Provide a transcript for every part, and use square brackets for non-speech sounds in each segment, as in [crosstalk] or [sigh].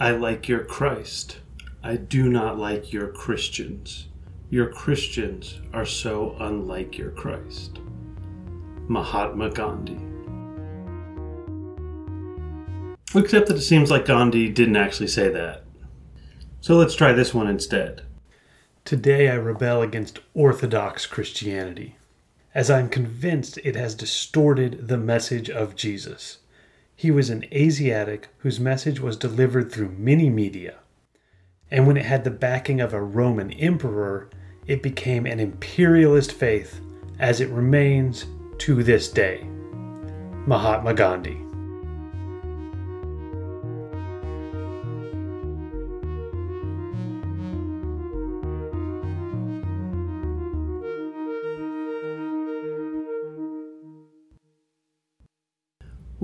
I like your Christ. I do not like your Christians. Your Christians are so unlike your Christ. Mahatma Gandhi. Except that it seems like Gandhi didn't actually say that. So let's try this one instead. Today I rebel against Orthodox Christianity, as I'm convinced it has distorted the message of Jesus. He was an Asiatic whose message was delivered through many media. And when it had the backing of a Roman emperor, it became an imperialist faith, as it remains to this day. Mahatma Gandhi.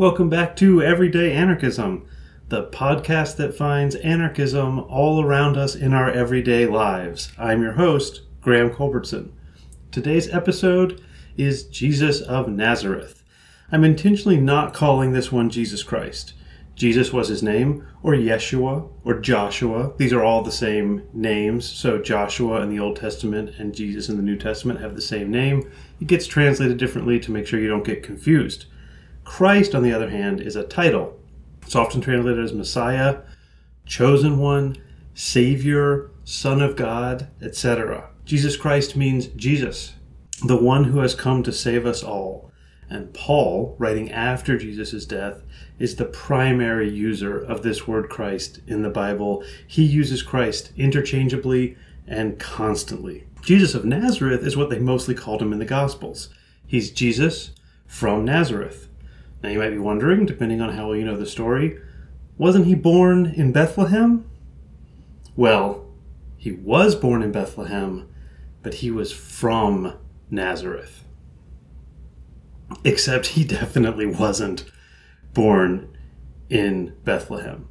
Welcome back to Everyday Anarchism, the podcast that finds anarchism all around us in our everyday lives. I'm your host, Graham Culbertson. Today's episode is Jesus of Nazareth. I'm intentionally not calling this one Jesus Christ. Jesus was his name, or Yeshua, or Joshua. These are all the same names. So Joshua in the Old Testament and Jesus in the New Testament have the same name. It gets translated differently to make sure you don't get confused. Christ, on the other hand, is a title. It's often translated as Messiah, Chosen One, Savior, Son of God, etc. Jesus Christ means Jesus, the one who has come to save us all. And Paul, writing after Jesus' death, is the primary user of this word Christ in the Bible. He uses Christ interchangeably and constantly. Jesus of Nazareth is what they mostly called him in the Gospels. He's Jesus from Nazareth. Now you might be wondering, depending on how well you know the story, wasn't he born in Bethlehem? Well, he was born in Bethlehem, but he was from Nazareth. Except he [laughs] definitely wasn't born in Bethlehem.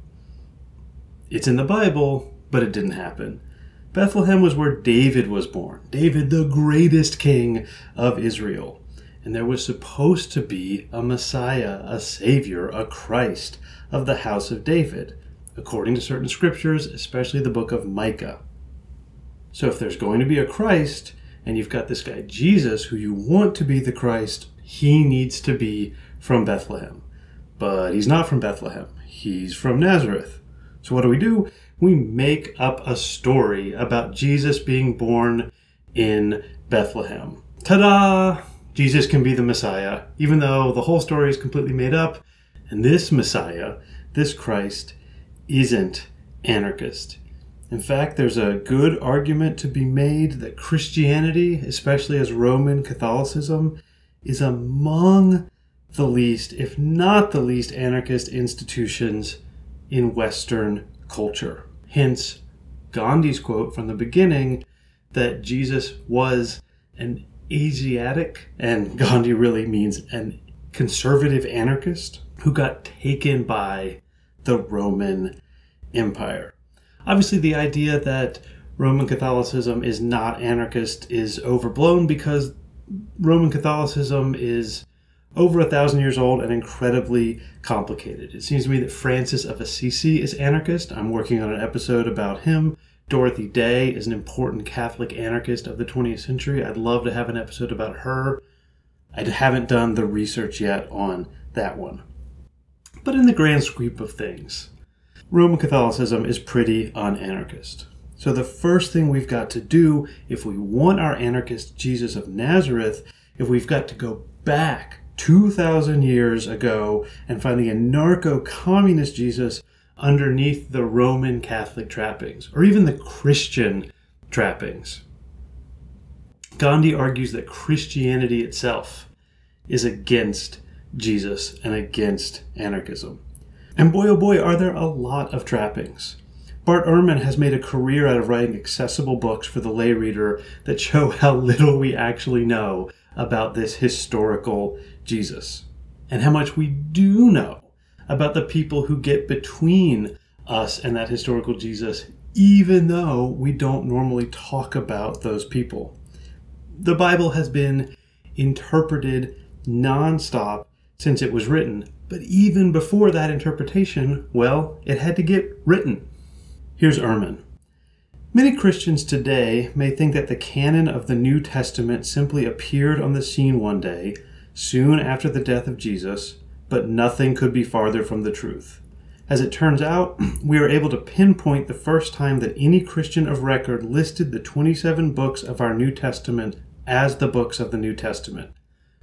It's in the Bible, but it didn't happen. Bethlehem was where David was born. David, the greatest king of Israel and there was supposed to be a Messiah, a Savior, a Christ of the house of David, according to certain scriptures, especially the book of Micah. So if there's going to be a Christ, and you've got this guy Jesus who you want to be the Christ, he needs to be from Bethlehem. But he's not from Bethlehem, he's from Nazareth. So what do we do? We make up a story about Jesus being born in Bethlehem. Ta da! Jesus can be the Messiah, even though the whole story is completely made up. And this Messiah, this Christ, isn't anarchist. In fact, there's a good argument to be made that Christianity, especially as Roman Catholicism, is among the least, if not the least, anarchist institutions in Western culture. Hence, Gandhi's quote from the beginning that Jesus was an Asiatic, and Gandhi really means an conservative anarchist who got taken by the Roman Empire. Obviously, the idea that Roman Catholicism is not anarchist is overblown because Roman Catholicism is over a thousand years old and incredibly complicated. It seems to me that Francis of Assisi is anarchist. I'm working on an episode about him. Dorothy Day is an important Catholic anarchist of the 20th century. I'd love to have an episode about her. I haven't done the research yet on that one. But in the grand sweep of things, Roman Catholicism is pretty unanarchist. So the first thing we've got to do if we want our anarchist Jesus of Nazareth, if we've got to go back 2,000 years ago and find the anarcho communist Jesus underneath the Roman Catholic trappings, or even the Christian trappings. Gandhi argues that Christianity itself is against Jesus and against anarchism. And boy, oh boy, are there a lot of trappings. Bart Ehrman has made a career out of writing accessible books for the lay reader that show [laughs] how little we actually know about this historical Jesus and how much we do know about the people who get between us and that historical Jesus, even though we don't normally talk about those people. The Bible has been interpreted nonstop since it was written But even before that interpretation, well, it had to get written. Here's Ehrman. Many Christians today may think that the canon of the New Testament simply appeared on the scene one day, soon after the death of Jesus, but nothing could be farther from the truth. As it turns out, [clears throat] we are able to pinpoint the first time that any Christian of record listed the 27 books of our New Testament as the books of the New Testament,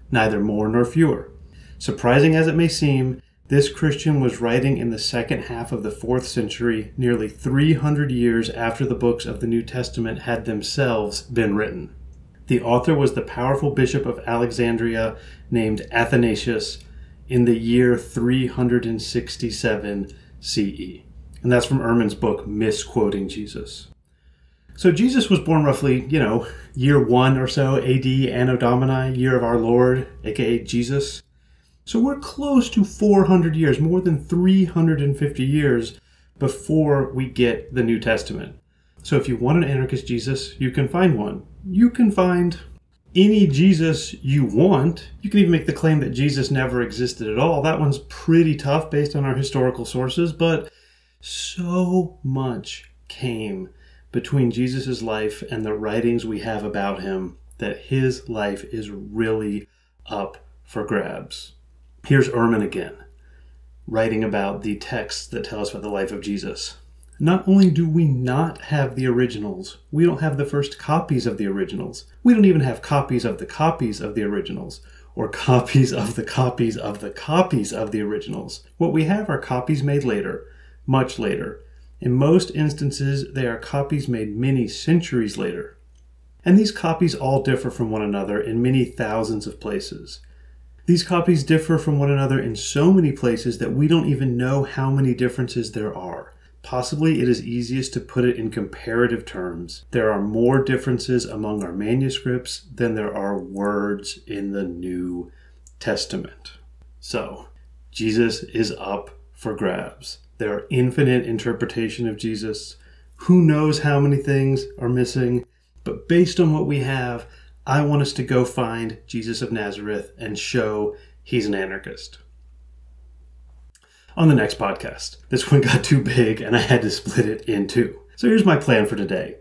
neither more nor fewer. Surprising as it may seem, this Christian was writing in the second half of the fourth century, nearly 300 years after the books of the New Testament had themselves been written. The author was the powerful bishop of Alexandria named Athanasius in the year 367 CE. And that's from Ehrman's book, Misquoting Jesus. So Jesus was born roughly, you know, year one or so AD, Anno Domini, year of our Lord, aka Jesus. So we're close to 400 years, more than 350 years before we get the New Testament. So if you want an anarchist Jesus, you can find one. You can find any Jesus you want. You can even make the claim that Jesus never existed at all. That one's pretty tough based on our historical sources, but so much came between Jesus' life and the writings we have about him that his life is really up for grabs. Here's Ehrman again, writing about the texts that tell us about the life of Jesus. Not only do we not have the originals, we don't have the first copies of the originals. We don't even have copies of the copies of the originals, or copies of the copies of the copies of the originals. What we have are copies made later, much later. In most instances, they are copies made many centuries later. And these copies all differ from one another in many thousands of places. These copies differ from one another in so many places that we don't even know how many differences there are. Possibly it is easiest to put it in comparative terms. There are more differences among our manuscripts than there are words in the New Testament. So, Jesus is up for grabs. There are infinite interpretation of Jesus. Who knows how many things are missing? But based on what we have, I want us to go find Jesus of Nazareth and show he's an anarchist. On the next podcast, this one got too big and I had to split it in two. So here's my plan for today.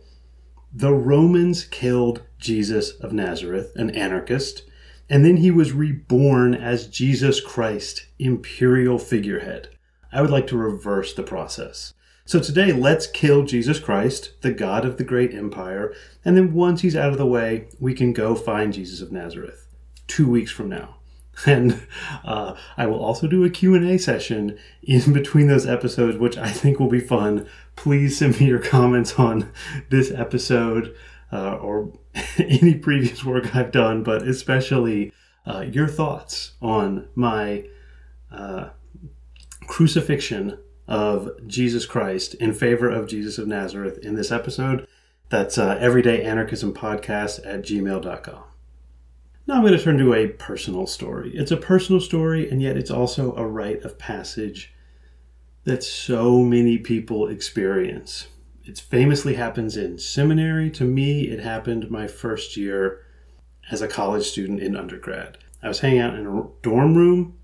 The Romans killed Jesus of Nazareth, an anarchist, and then he was reborn as Jesus Christ, imperial figurehead. I would like to reverse the process. So today, let's kill Jesus Christ, the God of the great empire, and then once he's out of the way, we can go find Jesus of Nazareth. Two weeks from now. [laughs] And uh, I will also do a Q&A session in between those episodes, which I think will be fun. Please send me your comments on this episode uh, or [laughs] any previous work I've done, but especially uh, your thoughts on my uh, crucifixion of Jesus Christ in favor of Jesus of Nazareth in this episode. That's uh, Everyday Anarchism Podcast at gmail.com. Now I'm going to turn to a personal story. It's a personal story, and yet it's also a rite of passage that so many people experience. It famously happens in seminary. To me, it happened my first year as a college student in undergrad. I was hanging out in a dorm room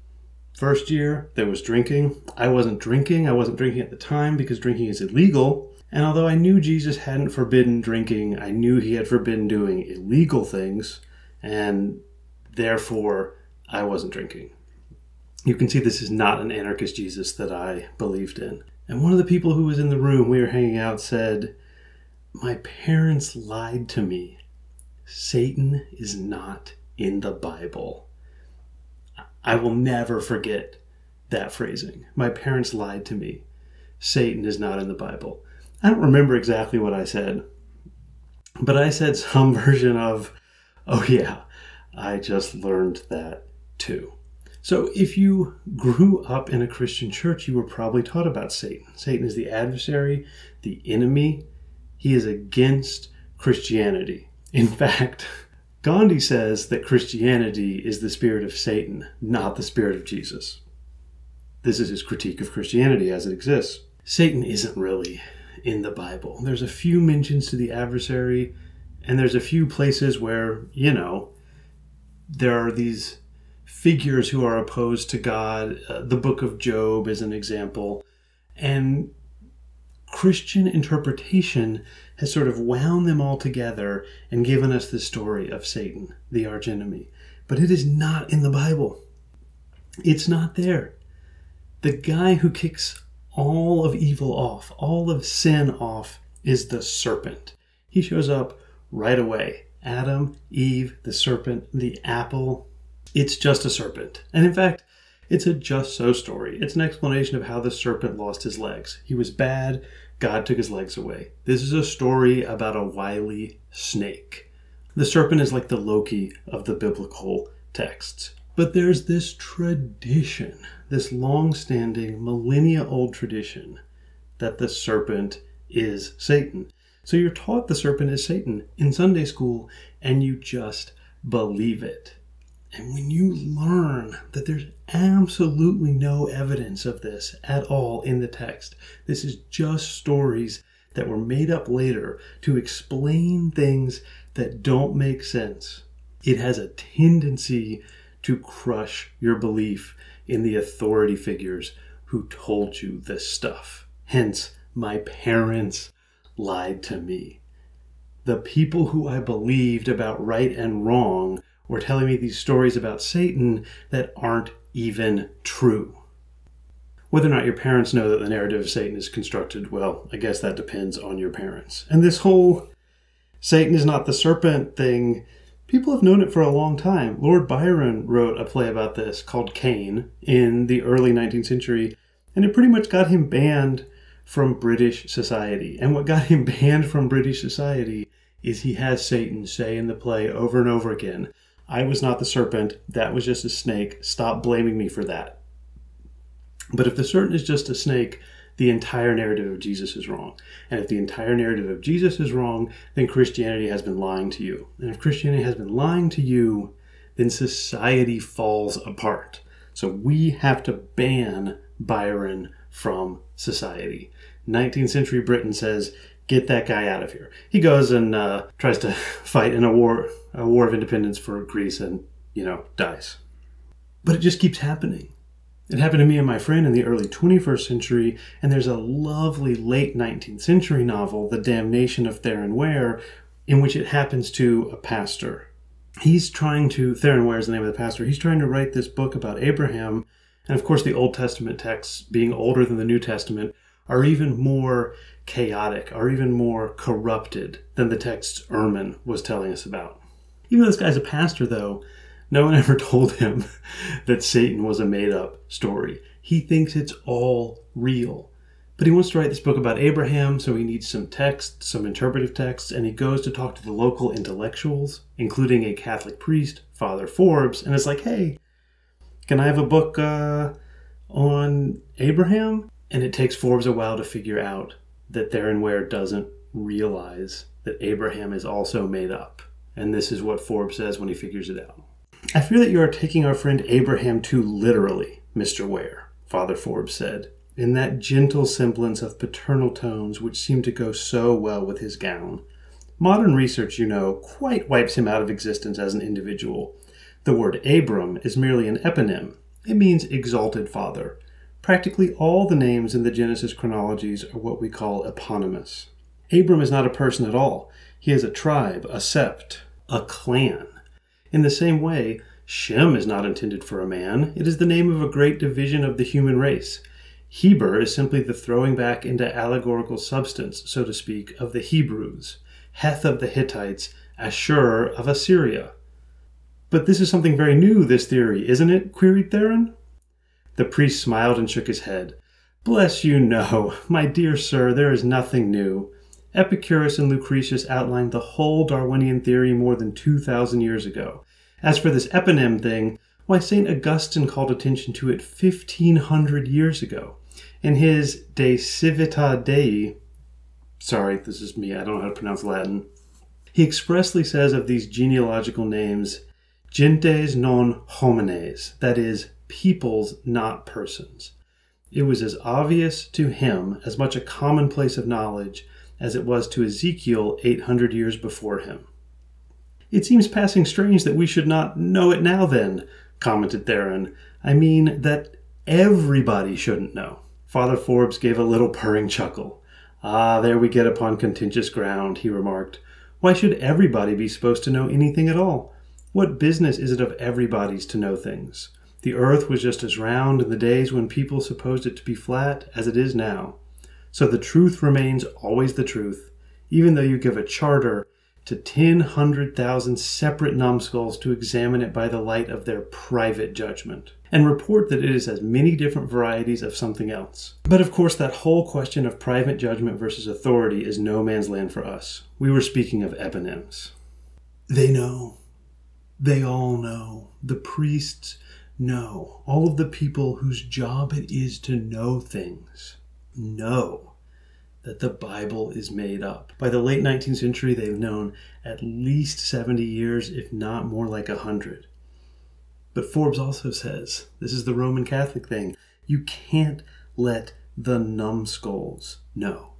First year, there was drinking. I wasn't drinking. I wasn't drinking at the time because drinking is illegal. And although I knew Jesus hadn't forbidden drinking, I knew he had forbidden doing illegal things, and therefore I wasn't drinking. You can see this is not an anarchist Jesus that I believed in. And one of the people who was in the room we were hanging out said, My parents lied to me. Satan is not in the Bible. I will never forget that phrasing. My parents lied to me. Satan is not in the Bible. I don't remember exactly what I said, but I said some [laughs] version of, [laughs] oh yeah, I just learned that too. So if you grew up in a Christian church, you were probably taught about Satan. Satan is the adversary, the enemy. He is against Christianity. In [laughs] fact, Gandhi says that Christianity is the spirit of Satan, not the spirit of Jesus. This is his critique of Christianity as it exists. Satan isn't really in the Bible. There's a few mentions to the adversary, and there's a few places where, you know, there are these figures who are opposed to God. Uh, the book of Job is an example. And Christian interpretation has sort of wound them all together and given us the story of Satan, the archenemy. But it is not in the Bible. It's not there. The guy who kicks all of evil off, all of sin off, is the serpent. He shows up right away. Adam, Eve, the serpent, the apple. It's just a serpent. And in fact, it's a just so story. It's an explanation of how the serpent lost his legs. He was bad, God took his legs away. This is a story about a wily snake. The serpent is like the Loki of the biblical texts. But there's this tradition, this long standing, millennia old tradition, that the serpent is Satan. So you're taught the serpent is Satan in Sunday school, and you just believe it. And when you learn that there's absolutely no evidence of this at all in the text, this is just stories that were made up later to explain things that don't make sense, it has a tendency to crush your belief in the authority figures who told you this stuff. Hence, my parents lied to me. The people who I believed about right and wrong were telling me these stories about Satan that aren't even true. Whether or not your parents know that the narrative of Satan is constructed, well, I guess that depends on your parents. And this whole Satan is not the serpent thing, people have known it for a long time. Lord Byron wrote a play about this called Cain in the early 19th century, and it pretty much got him banned from British society. And what got him [laughs] banned from British society is he has Satan say in the play over and over again, I was not the serpent, that was just a snake, stop blaming me for that. But if the serpent is just a snake, the entire narrative of Jesus is wrong. And if the entire narrative of Jesus is wrong, then Christianity has been lying to you. And if Christianity has been lying to you, then society falls apart. So we have to ban Byron from society. 19th century Britain says, get that guy out of here. He goes and uh, tries to [laughs] fight in a war, a war of independence for Greece, and you know dies. But it just keeps happening. It happened to me and my friend in the early 21st century, and there's a lovely late 19th century novel, The Damnation of Theron Ware, in which it happens to a pastor. He's trying to, Theron Ware is the name of the pastor, he's trying to write this book about Abraham, and of course, the Old Testament texts, being older than the New Testament, are even more chaotic, are even more corrupted than the texts Ehrman was telling us about. Even though this guy's a pastor, though, no one [laughs] ever told him [laughs] that Satan was a made up story. He thinks it's all real. But he wants to write this book about Abraham, so he needs some text, some interpretive texts, and he goes to talk to the local intellectuals, including a Catholic priest, Father Forbes, and it's like, hey, can I have a book uh, on Abraham? And it takes Forbes a while to figure out that Theron Ware doesn't realize that Abraham is also made up. And this is what Forbes says when he figures it out. I fear that you are taking our friend Abraham too literally, Mr. Ware, Father Forbes said, in that gentle semblance of paternal tones which seemed to go so well with his gown. Modern research, you know, quite wipes him out of existence as an individual. The word Abram is merely an eponym. It means exalted father. Practically all the names in the Genesis chronologies are what we call eponymous. Abram is not a person at all. He is a tribe, a sept, a clan. In the same way, Shem is not intended for a man. It is the name of a great division of the human race. Heber is simply the throwing back into allegorical substance, so to speak, of the Hebrews. Heth of the Hittites, Ashur of Assyria. But this is something very new, this theory, isn't it? queried Theron. The priest smiled and shook his head. Bless you, no. My dear sir, there is nothing new. Epicurus and Lucretius outlined the whole Darwinian theory more than 2,000 years ago. As for this eponym thing, why, St. Augustine called attention to it 1,500 years ago. In his De Civitate Dei, sorry, this is me, I don't know how to pronounce Latin, he expressly says of these genealogical names, gentes non homines, that is, peoples, not persons. It was as obvious to him, as much a commonplace of knowledge, as it was to Ezekiel 800 years before him. It seems passing strange that we should not know it now, then, commented Theron. I mean that everybody shouldn't know. Father Forbes gave a little purring chuckle. Ah, there we get upon contentious ground, he remarked. Why should everybody be supposed to know anything at all? What business is it of everybody's to know things? The earth was just as round in the days when people supposed it to be flat as it is now. So the truth remains always the truth, even though you give a charter to ten hundred thousand separate numbskulls to examine it by the light of their private judgment, and report that it is as many different varieties of something else. But of course, that whole question of private judgment versus authority is no man's land for us. We were speaking of eponyms. They know. They all know. The priests know. All of the people whose job it is to know things know that the Bible is made up. By the late 19th century, they've known at least 70 years, if not more like 100. But Forbes also says this is the Roman Catholic thing you can't let the numbskulls know.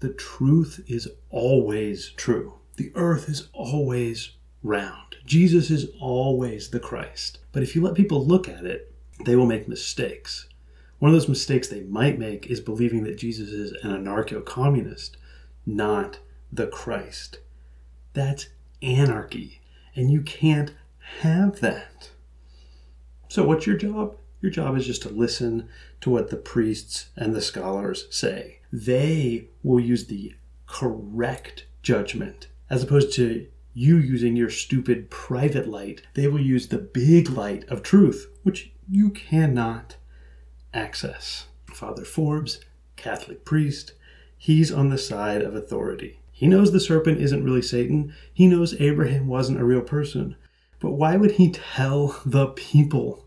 The truth is always true. The earth is always round. Jesus is always the Christ. But if you let people look at it, they will make mistakes. One of those mistakes they might make is believing that Jesus is an anarcho communist, not the Christ. That's anarchy, and you can't have that. So, what's your job? Your job is just to listen to what the priests and the scholars say. They will use the correct judgment as opposed to you using your stupid private light. They will use the big light of truth, which you cannot access. Father Forbes, Catholic priest, he's on the side of authority. He knows the serpent isn't really Satan. He knows Abraham wasn't a real person. But why would he tell the people?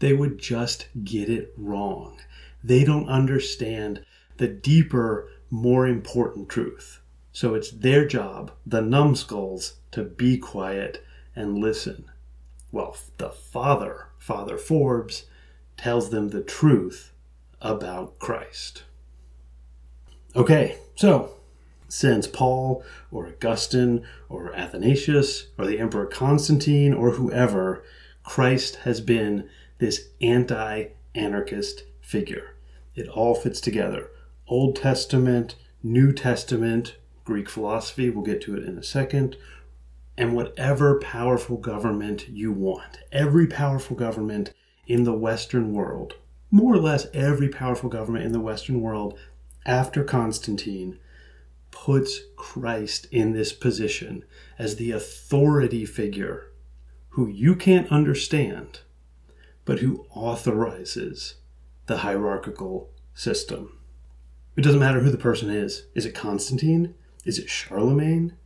They would just get it wrong. They don't understand the deeper, more important truth. So it's their job, the numbskulls, to be quiet and listen. Well, the father, Father Forbes, tells them the truth about Christ. Okay, so since Paul or Augustine or Athanasius or the Emperor Constantine or whoever, Christ has been this anti anarchist figure. It all fits together. Old Testament, New Testament, Greek philosophy, we'll get to it in a second, and whatever powerful government you want. Every powerful government in the Western world, more or less every powerful government in the Western world after Constantine, puts Christ in this position as the authority figure who you can't understand, but who authorizes the hierarchical system. It doesn't matter who the person is. Is it Constantine? Is it Charlemagne?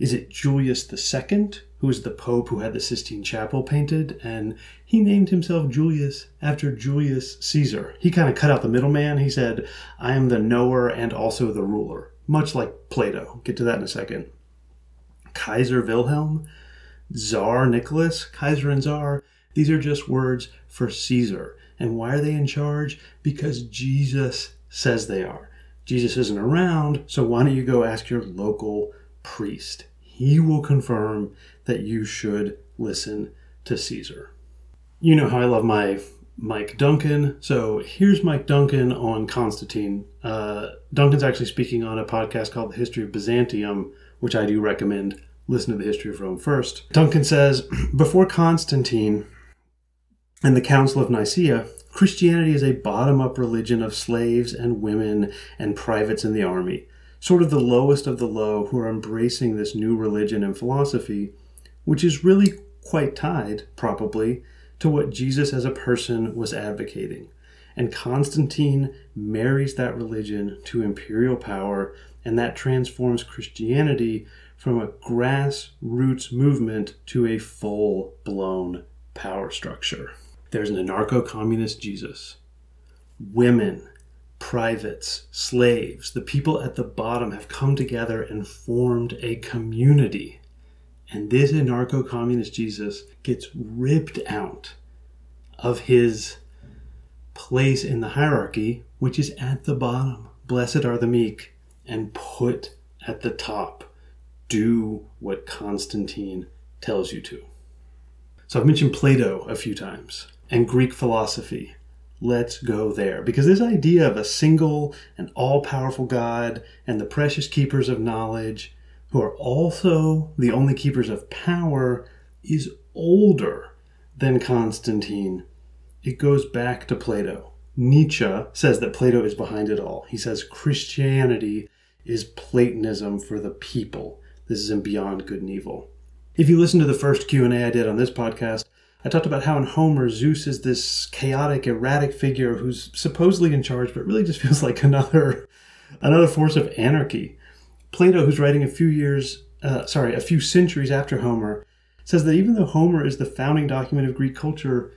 Is it Julius II? who was the Pope who had the Sistine Chapel painted, and he named himself Julius after Julius Caesar. He kind of cut out the middleman. He said, I am the knower and also the ruler, much like Plato. Get to that in a second. Kaiser Wilhelm, Tsar Nicholas, Kaiser and Tsar, these are just words for Caesar. And why are they in charge? Because Jesus says they are. Jesus isn't around, so why don't you go ask your local priest? He will confirm that you should listen to Caesar. You know how I love my Mike Duncan. So here's Mike Duncan on Constantine. Uh, Duncan's actually speaking on a podcast called The History of Byzantium, which I do recommend. Listen to the history of Rome first. Duncan says [clears throat] Before Constantine and the Council of Nicaea, Christianity is a bottom up religion of slaves and women and privates in the army, sort of the lowest of the low who are embracing this new religion and philosophy which is really quite tied, probably, to what Jesus as a person was advocating. And Constantine marries that religion to imperial power, and that transforms Christianity from a grassroots movement to a full blown power structure. There's an anarcho communist Jesus. Women, privates, slaves, the people at the bottom have come together and formed a community and this anarcho communist Jesus gets ripped out of his place in the hierarchy, which is at the bottom. Blessed are the meek, and put at the top. Do what Constantine tells you to. So I've mentioned Plato a few times and Greek philosophy. Let's go there. Because this idea of a single and all powerful God and the precious keepers of knowledge, who are also the only keepers of power, is older than Constantine. It goes back to Plato. Nietzsche says that Plato is behind it all. He says Christianity is Platonism for the people. This is in Beyond Good and Evil. If you listen to the first Q&A I did on this podcast, I talked about how in Homer Zeus is this chaotic, erratic figure who's supposedly in charge, but really just [laughs] feels like another another force of anarchy. Plato, who's writing a few years, uh, sorry, a few centuries after Homer, says that even though Homer is the founding document of Greek culture,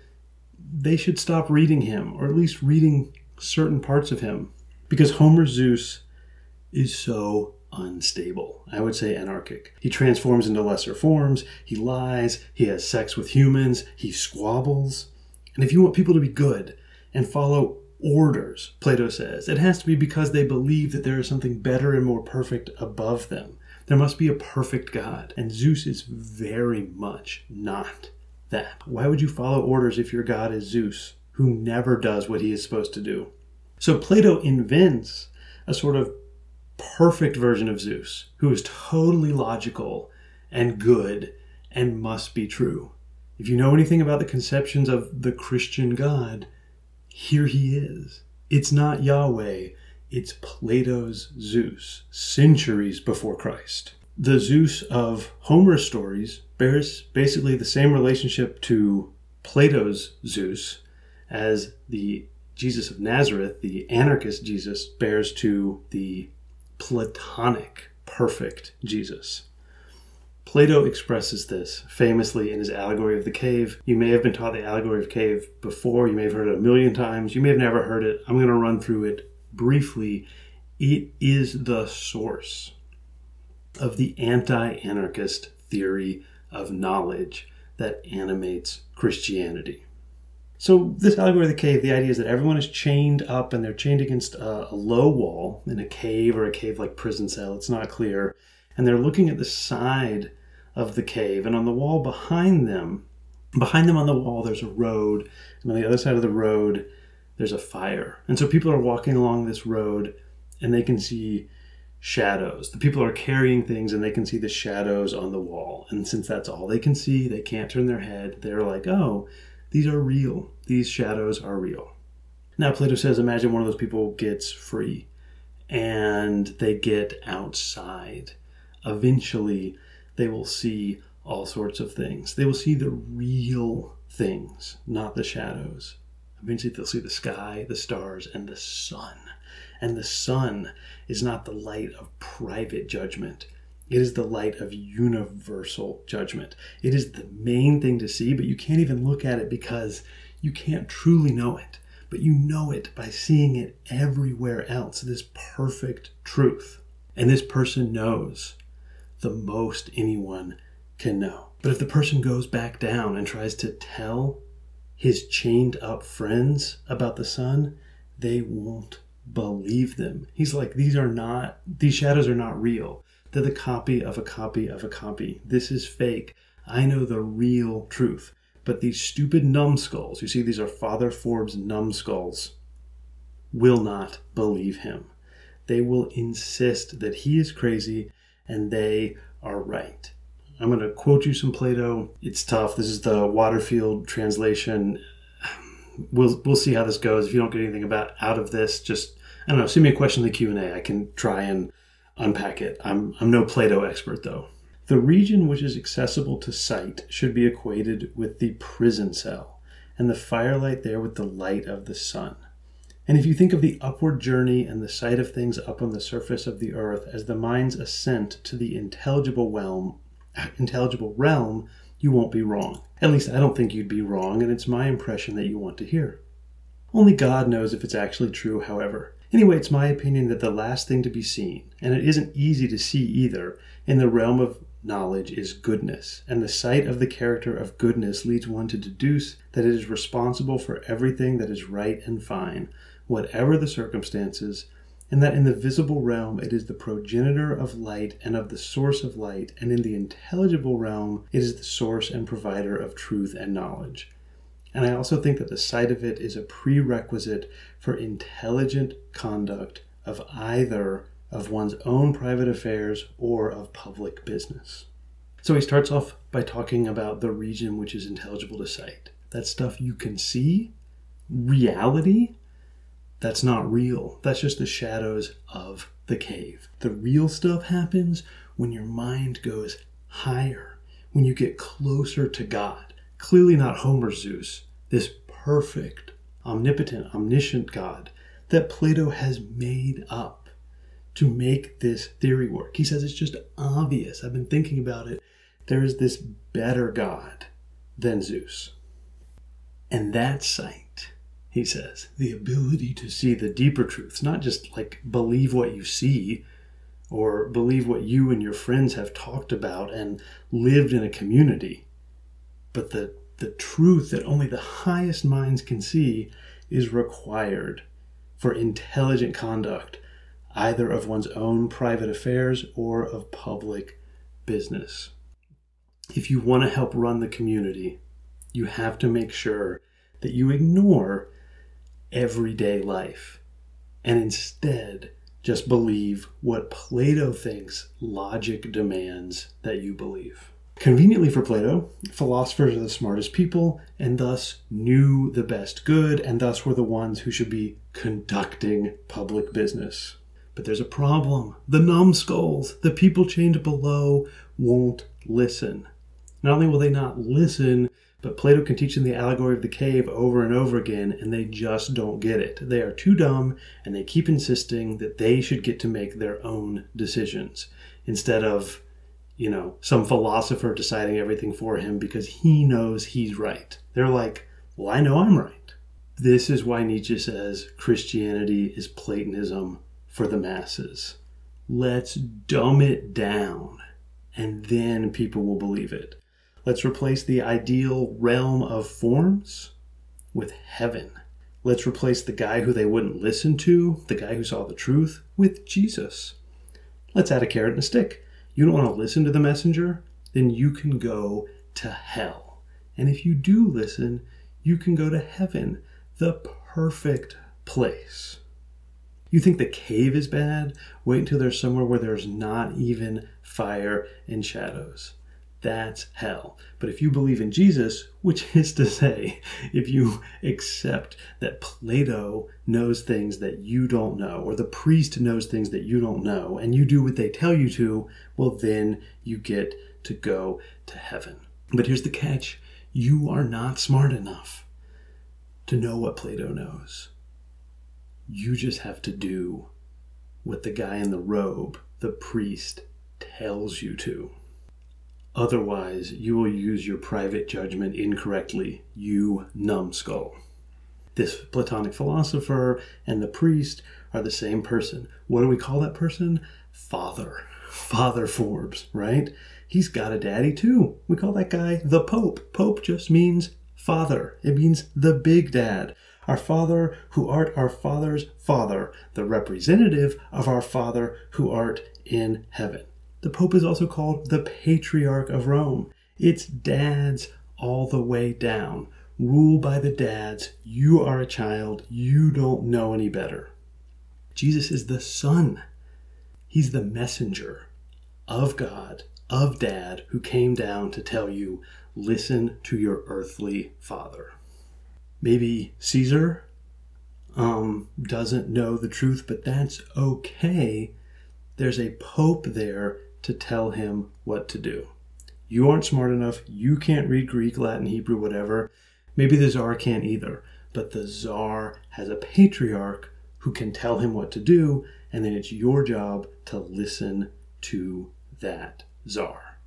they should stop reading him, or at least reading certain parts of him, because Homer's Zeus is so unstable. I would say anarchic. He transforms into lesser forms, he lies, he has sex with humans, he squabbles. And if you want people to be good and follow orders, Plato says, it has to be because they believe that there is something better and more perfect above them. There must be a perfect God. And Zeus is very much not that. Why would you follow orders if your God is Zeus, who never does what he is supposed to do? So Plato invents a sort of perfect version of Zeus, who is totally logical and good and must be true. If you know anything about the conceptions of the Christian God, here he is. It's not Yahweh, it's Plato's Zeus, centuries before Christ. The Zeus of Homer's stories bears basically the same relationship to Plato's Zeus as the Jesus of Nazareth, the anarchist Jesus, bears to the Platonic, perfect Jesus. Plato expresses this famously in his allegory of the cave. You may have been taught the allegory of the cave before, you may have heard it a million times, you may have never heard it. I'm going to run through it briefly. It is the source of the anti anarchist theory of knowledge that animates Christianity. So, this allegory of the cave, the idea is that everyone is chained up and they're chained against a, a low wall in a cave or a cave like prison cell. It's not clear. And they're looking at the side of the cave. And on the wall behind them, behind them on the wall, there's a road. And on the other side of the road, there's a fire. And so people are walking along this road and they can see shadows. The people are carrying things and they can see the shadows on the wall. And since that's all they can see, they can't turn their head. They're like, oh, these are real. These shadows are real. Now, Plato says imagine one of those people gets free and they get outside. Eventually, they will see all sorts of things. They will see the real things, not the shadows. Eventually, they'll see the sky, the stars, and the sun. And the sun is not the light of private judgment, it is the light of universal judgment. It is the main thing to see, but you can't even look at it because you can't truly know it. But you know it by seeing it everywhere else, this perfect truth. And this person knows the most anyone can know. But if the person goes back down and tries to tell his chained up friends about the sun, they won't believe them. He's like, these are not, these shadows are not real. They're the copy of a copy of a copy. This is fake. I know the real truth. But these stupid numbskulls, you see, these are Father Forbes numbskulls, will not believe him. They will insist that he is crazy and they are right. I'm going to quote you some Plato. It's tough. This is the Waterfield translation. We'll we'll see how this goes. If you don't get anything about out of this, just I don't know. Send me a question in the Q and A. I can try and unpack it. I'm, I'm no Plato expert, though. The region which is accessible to sight should be equated with the prison cell, and the firelight there with the light of the sun. And if you think of the upward journey and the sight of things up on the surface of the earth as the mind's ascent to the intelligible realm, intelligible realm, you won't be wrong. At least I don't think you'd be wrong, and it's my impression that you want to hear. Only God knows if it's actually true, however. Anyway, it's my opinion that the last thing to be seen, and it isn't easy to see either, in the realm of knowledge is goodness, and the sight of the character of goodness leads one to deduce that it is responsible for everything that is right and fine, whatever the circumstances, and that in the visible realm it is the progenitor of light and of the source of light, and in the intelligible realm it is the source and provider of truth and knowledge. And I also think that the sight of it is a prerequisite for intelligent conduct of either of one's own private affairs or of public business. So he starts off by talking about the region which is intelligible to sight. That stuff you can see, reality, that's not real. That's just the shadows of the cave. The real stuff happens when your mind goes higher, when you get closer to God. Clearly not Homer Zeus, this perfect, omnipotent, omniscient God that Plato has made up to make this theory work. He says it's just obvious. I've been thinking about it. There is this better God than Zeus. And that sight, he says, the ability to see the deeper truths, not just like believe what you see or believe what you and your friends have talked about and lived in a community, but the, the truth that only the highest minds can see is required for intelligent conduct either of one's own private affairs or of public business. If you want to help run the community, you have to make sure that you ignore everyday life and instead just believe what Plato thinks logic demands that you believe. Conveniently for Plato, philosophers are the smartest people and thus knew the best good and thus were the ones who should be conducting public business. But there's a problem. The numbskulls, the people chained below, won't listen. Not only will they not listen, but Plato can teach them the allegory of the cave over and over again, and they just don't get it. They are too dumb, and they keep insisting that they should get to make their own decisions instead of, you know, some philosopher deciding everything for him because he knows he's right. They're like, well, I know I'm right. This is why Nietzsche says Christianity is Platonism for the masses. Let's dumb it down, and then people will believe it. Let's replace the ideal realm of forms with heaven. Let's replace the guy who they wouldn't listen to, the guy who saw the truth, with Jesus. Let's add a carrot and a stick. You don't want to listen to the messenger? Then you can go to hell. And if you do listen, you can go to heaven, the perfect place. You think the cave is bad? Wait until there's somewhere where there's not even fire and shadows. That's hell. But if you believe in Jesus, which is to say, if you accept that Plato knows things that you don't know, or the priest knows things that you don't know, and you do what they tell you to, well, then you get to go to heaven. But here's the catch you are not smart enough to know what Plato knows. You just have to do what the guy in the robe, the priest, tells you to. Otherwise, you will use your private judgment incorrectly, you numbskull. This Platonic philosopher and the priest are the same person. What do we call that person? Father. Father Forbes, right? He's got a daddy too. We call that guy the Pope. Pope just means father, it means the big dad. Our Father, who art our Father's Father, the representative of our Father who art in heaven. The Pope is also called the Patriarch of Rome. It's dads all the way down. Rule by the dads. You are a child. You don't know any better. Jesus is the Son. He's the messenger of God, of Dad, who came down to tell you, listen to your earthly father maybe Caesar um, doesn't know the truth, but that's okay. There's a pope there to tell him what to do. You aren't smart enough. You can't read Greek, Latin, Hebrew, whatever. Maybe the czar can't either. But the czar has a patriarch who can tell him what to do, and then it's your job to listen to that czar.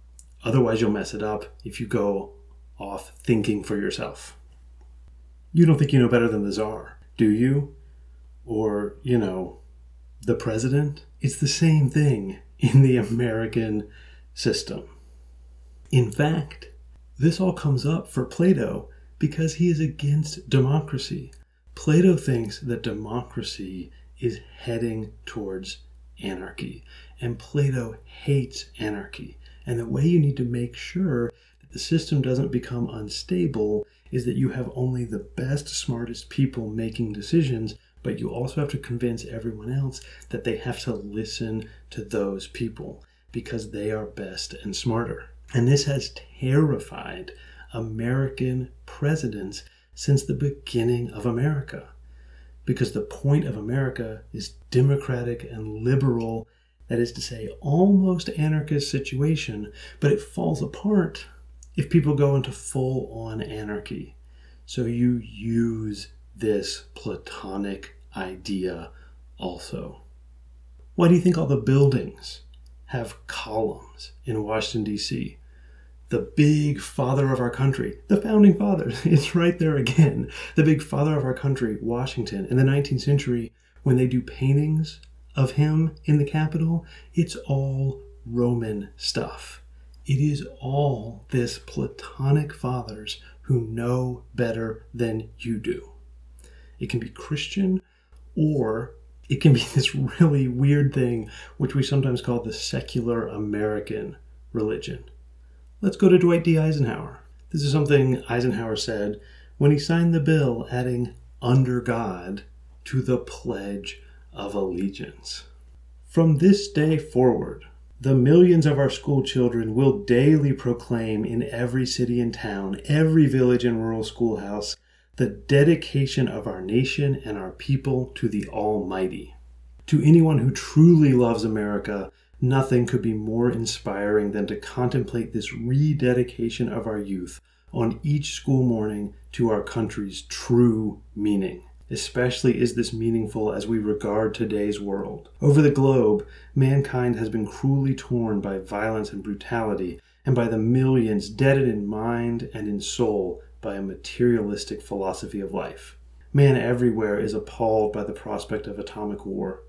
Otherwise, you'll mess it up if you go off thinking for yourself. You don't think you know better than the czar, do you? Or, you know, the president? It's the same thing in the American system. In fact, this all comes up for Plato because he is against democracy. Plato thinks that democracy is heading towards anarchy. And Plato hates anarchy. And the way you need to make sure that the system doesn't become unstable is that you have only the best, smartest people making decisions, but you also have to convince everyone else that they have to listen to those people because they are best and smarter. And this has terrified American presidents since the beginning of America. Because the point of America is democratic and liberal, that is to say, almost anarchist situation, but it falls apart if people go into full on anarchy. So you use this Platonic idea also. Why do you think all the buildings have columns in Washington, D.C.? The big father of our country, the founding fathers, [laughs] it's right there again. The big father of our country, Washington, in the 19th century, when they do paintings of him in the Capitol, it's all Roman stuff. It is all this Platonic fathers who know better than you do. It can be Christian or it can be [laughs] this really weird thing which we sometimes call the secular American religion. Let's go to Dwight D. Eisenhower. This is something Eisenhower said when he signed the bill adding under God to the Pledge of Allegiance. From this day forward, the millions of our school children will daily proclaim in every city and town, every village and rural schoolhouse, the dedication of our nation and our people to the Almighty. To anyone who truly loves America, nothing could be more inspiring than to contemplate this rededication of our youth on each school morning to our country's true meaning. Especially is this meaningful as we regard today's world. Over the globe, mankind has been cruelly torn by violence and brutality, and by the millions deadened in mind and in soul by a materialistic philosophy of life. Man everywhere is appalled by the prospect of atomic war.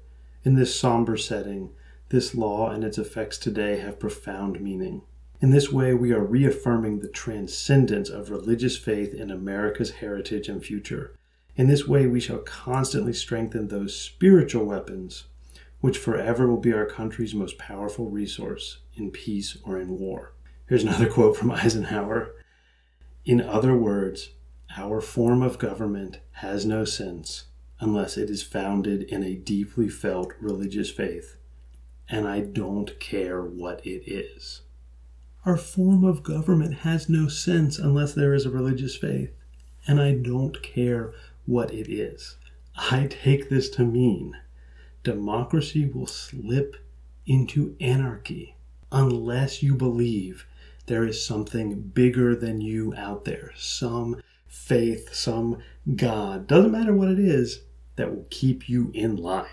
In this somber setting, this law and its effects today have profound meaning. In this way, we are reaffirming the transcendence of religious faith in America's heritage and future in this way, we shall constantly strengthen those spiritual weapons which forever will be our country's most powerful resource in peace or in war. Here's another [laughs] quote from Eisenhower. In other words, our form of government has no sense unless it is founded in a deeply felt religious faith, and I don't care what it is. Our form of government has no sense unless there is a religious faith, and I don't care what it is. I take this to mean democracy will slip into anarchy unless you believe there is something bigger than you out there, some faith, some God, doesn't matter what it is, that will keep you in line.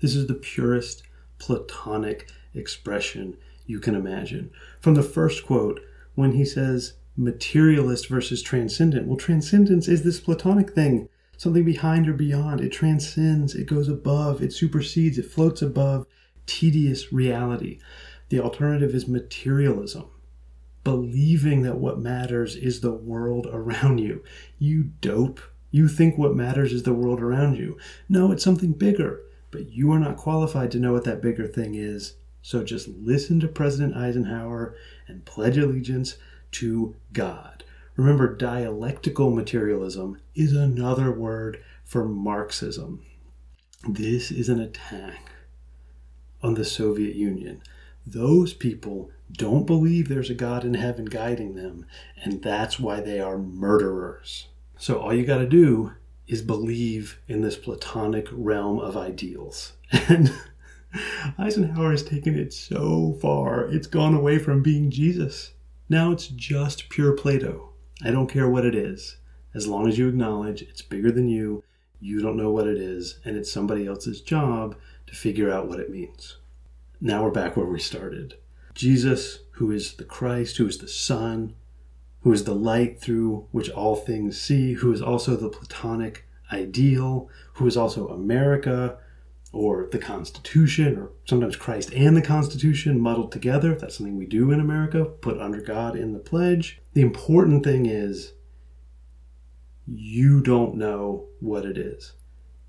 This is the purest Platonic expression you can imagine. From the first quote, when he says materialist versus transcendent, well, transcendence is this Platonic thing something behind or beyond. It transcends, it goes above, it supersedes, it floats above tedious reality. The alternative is materialism, believing that what matters is the world around you. You dope. You think what matters is the world around you. No, it's something bigger, but you are not qualified to know what that bigger thing is. So just listen to President Eisenhower and pledge allegiance to God. Remember, dialectical materialism is another word for Marxism. This is an attack on the Soviet Union. Those people don't believe there's a God in heaven guiding them, and that's why they are murderers. So all you got to do is believe in this Platonic realm of ideals. [laughs] And Eisenhower has taken it so far, it's gone away from being Jesus. Now it's just pure Plato. I don't care what it is. As long as you acknowledge it's bigger than you, you don't know what it is, and it's somebody else's job to figure out what it means. Now we're back where we started. Jesus, who is the Christ, who is the Son, who is the light through which all things see, who is also the Platonic ideal, who is also America, or the Constitution, or sometimes Christ and the Constitution muddled together. That's something we do in America, put under God in the pledge. The important thing is you don't know what it is.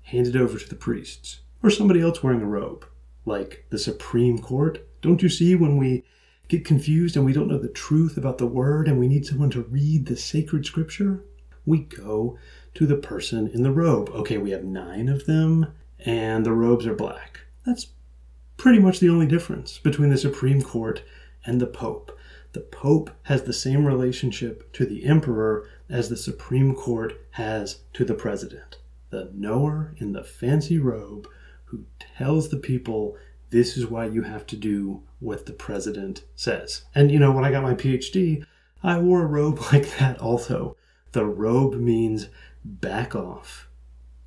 Hand it over to the priests, or somebody else wearing a robe, like the Supreme Court. Don't you see when we get confused and we don't know the truth about the word and we need someone to read the sacred scripture? We go to the person in the robe. Okay, we have nine of them, and the robes are black. That's pretty much the only difference between the Supreme Court and the Pope. The Pope has the same relationship to the Emperor as the Supreme Court has to the President. The knower in the fancy robe who tells the people this is why you have to do what the President says. And you know, when I got my PhD, I wore a robe [laughs] like that also. The robe means back off.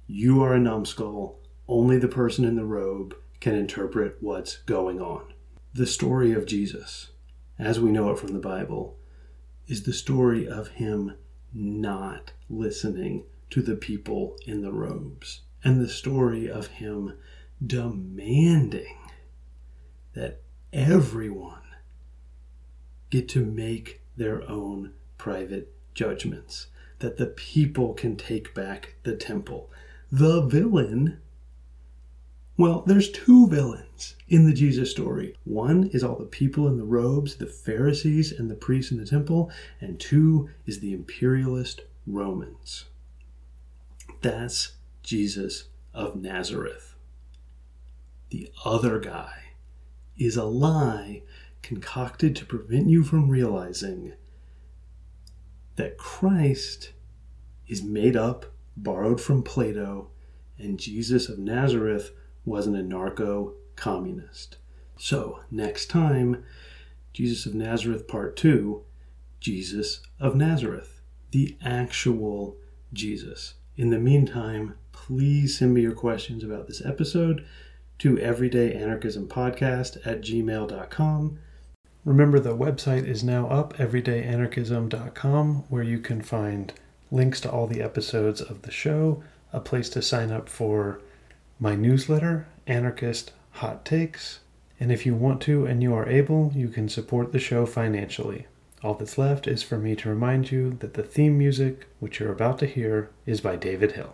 You are a numbskull. Only the person in the robe can interpret what's going on. The story of Jesus, as we know it from the Bible, is the story of him not listening to the people in the robes, and the story of him demanding that everyone get to make their own private judgments, that the people can take back the temple. The villain well, there's two villains in the Jesus story. One is all the people in the robes, the Pharisees and the priests in the temple, and two is the imperialist Romans. That's Jesus of Nazareth. The other guy is a lie concocted to prevent you from realizing that Christ is made up, borrowed from Plato, and Jesus of Nazareth was an anarcho communist. So, next time, Jesus of Nazareth Part 2, Jesus of Nazareth, the actual Jesus. In the meantime, please send me your questions about this episode to everydayanarchismpodcast at gmail.com. Remember, the website is now up, everydayanarchism.com, where you can find links to all the episodes of the show, a place to sign up for my newsletter, Anarchist Hot Takes, and if you want to and you are able, you can support the show financially. All that's left is for me to remind you that the theme music, which you're about to hear, is by David Hill.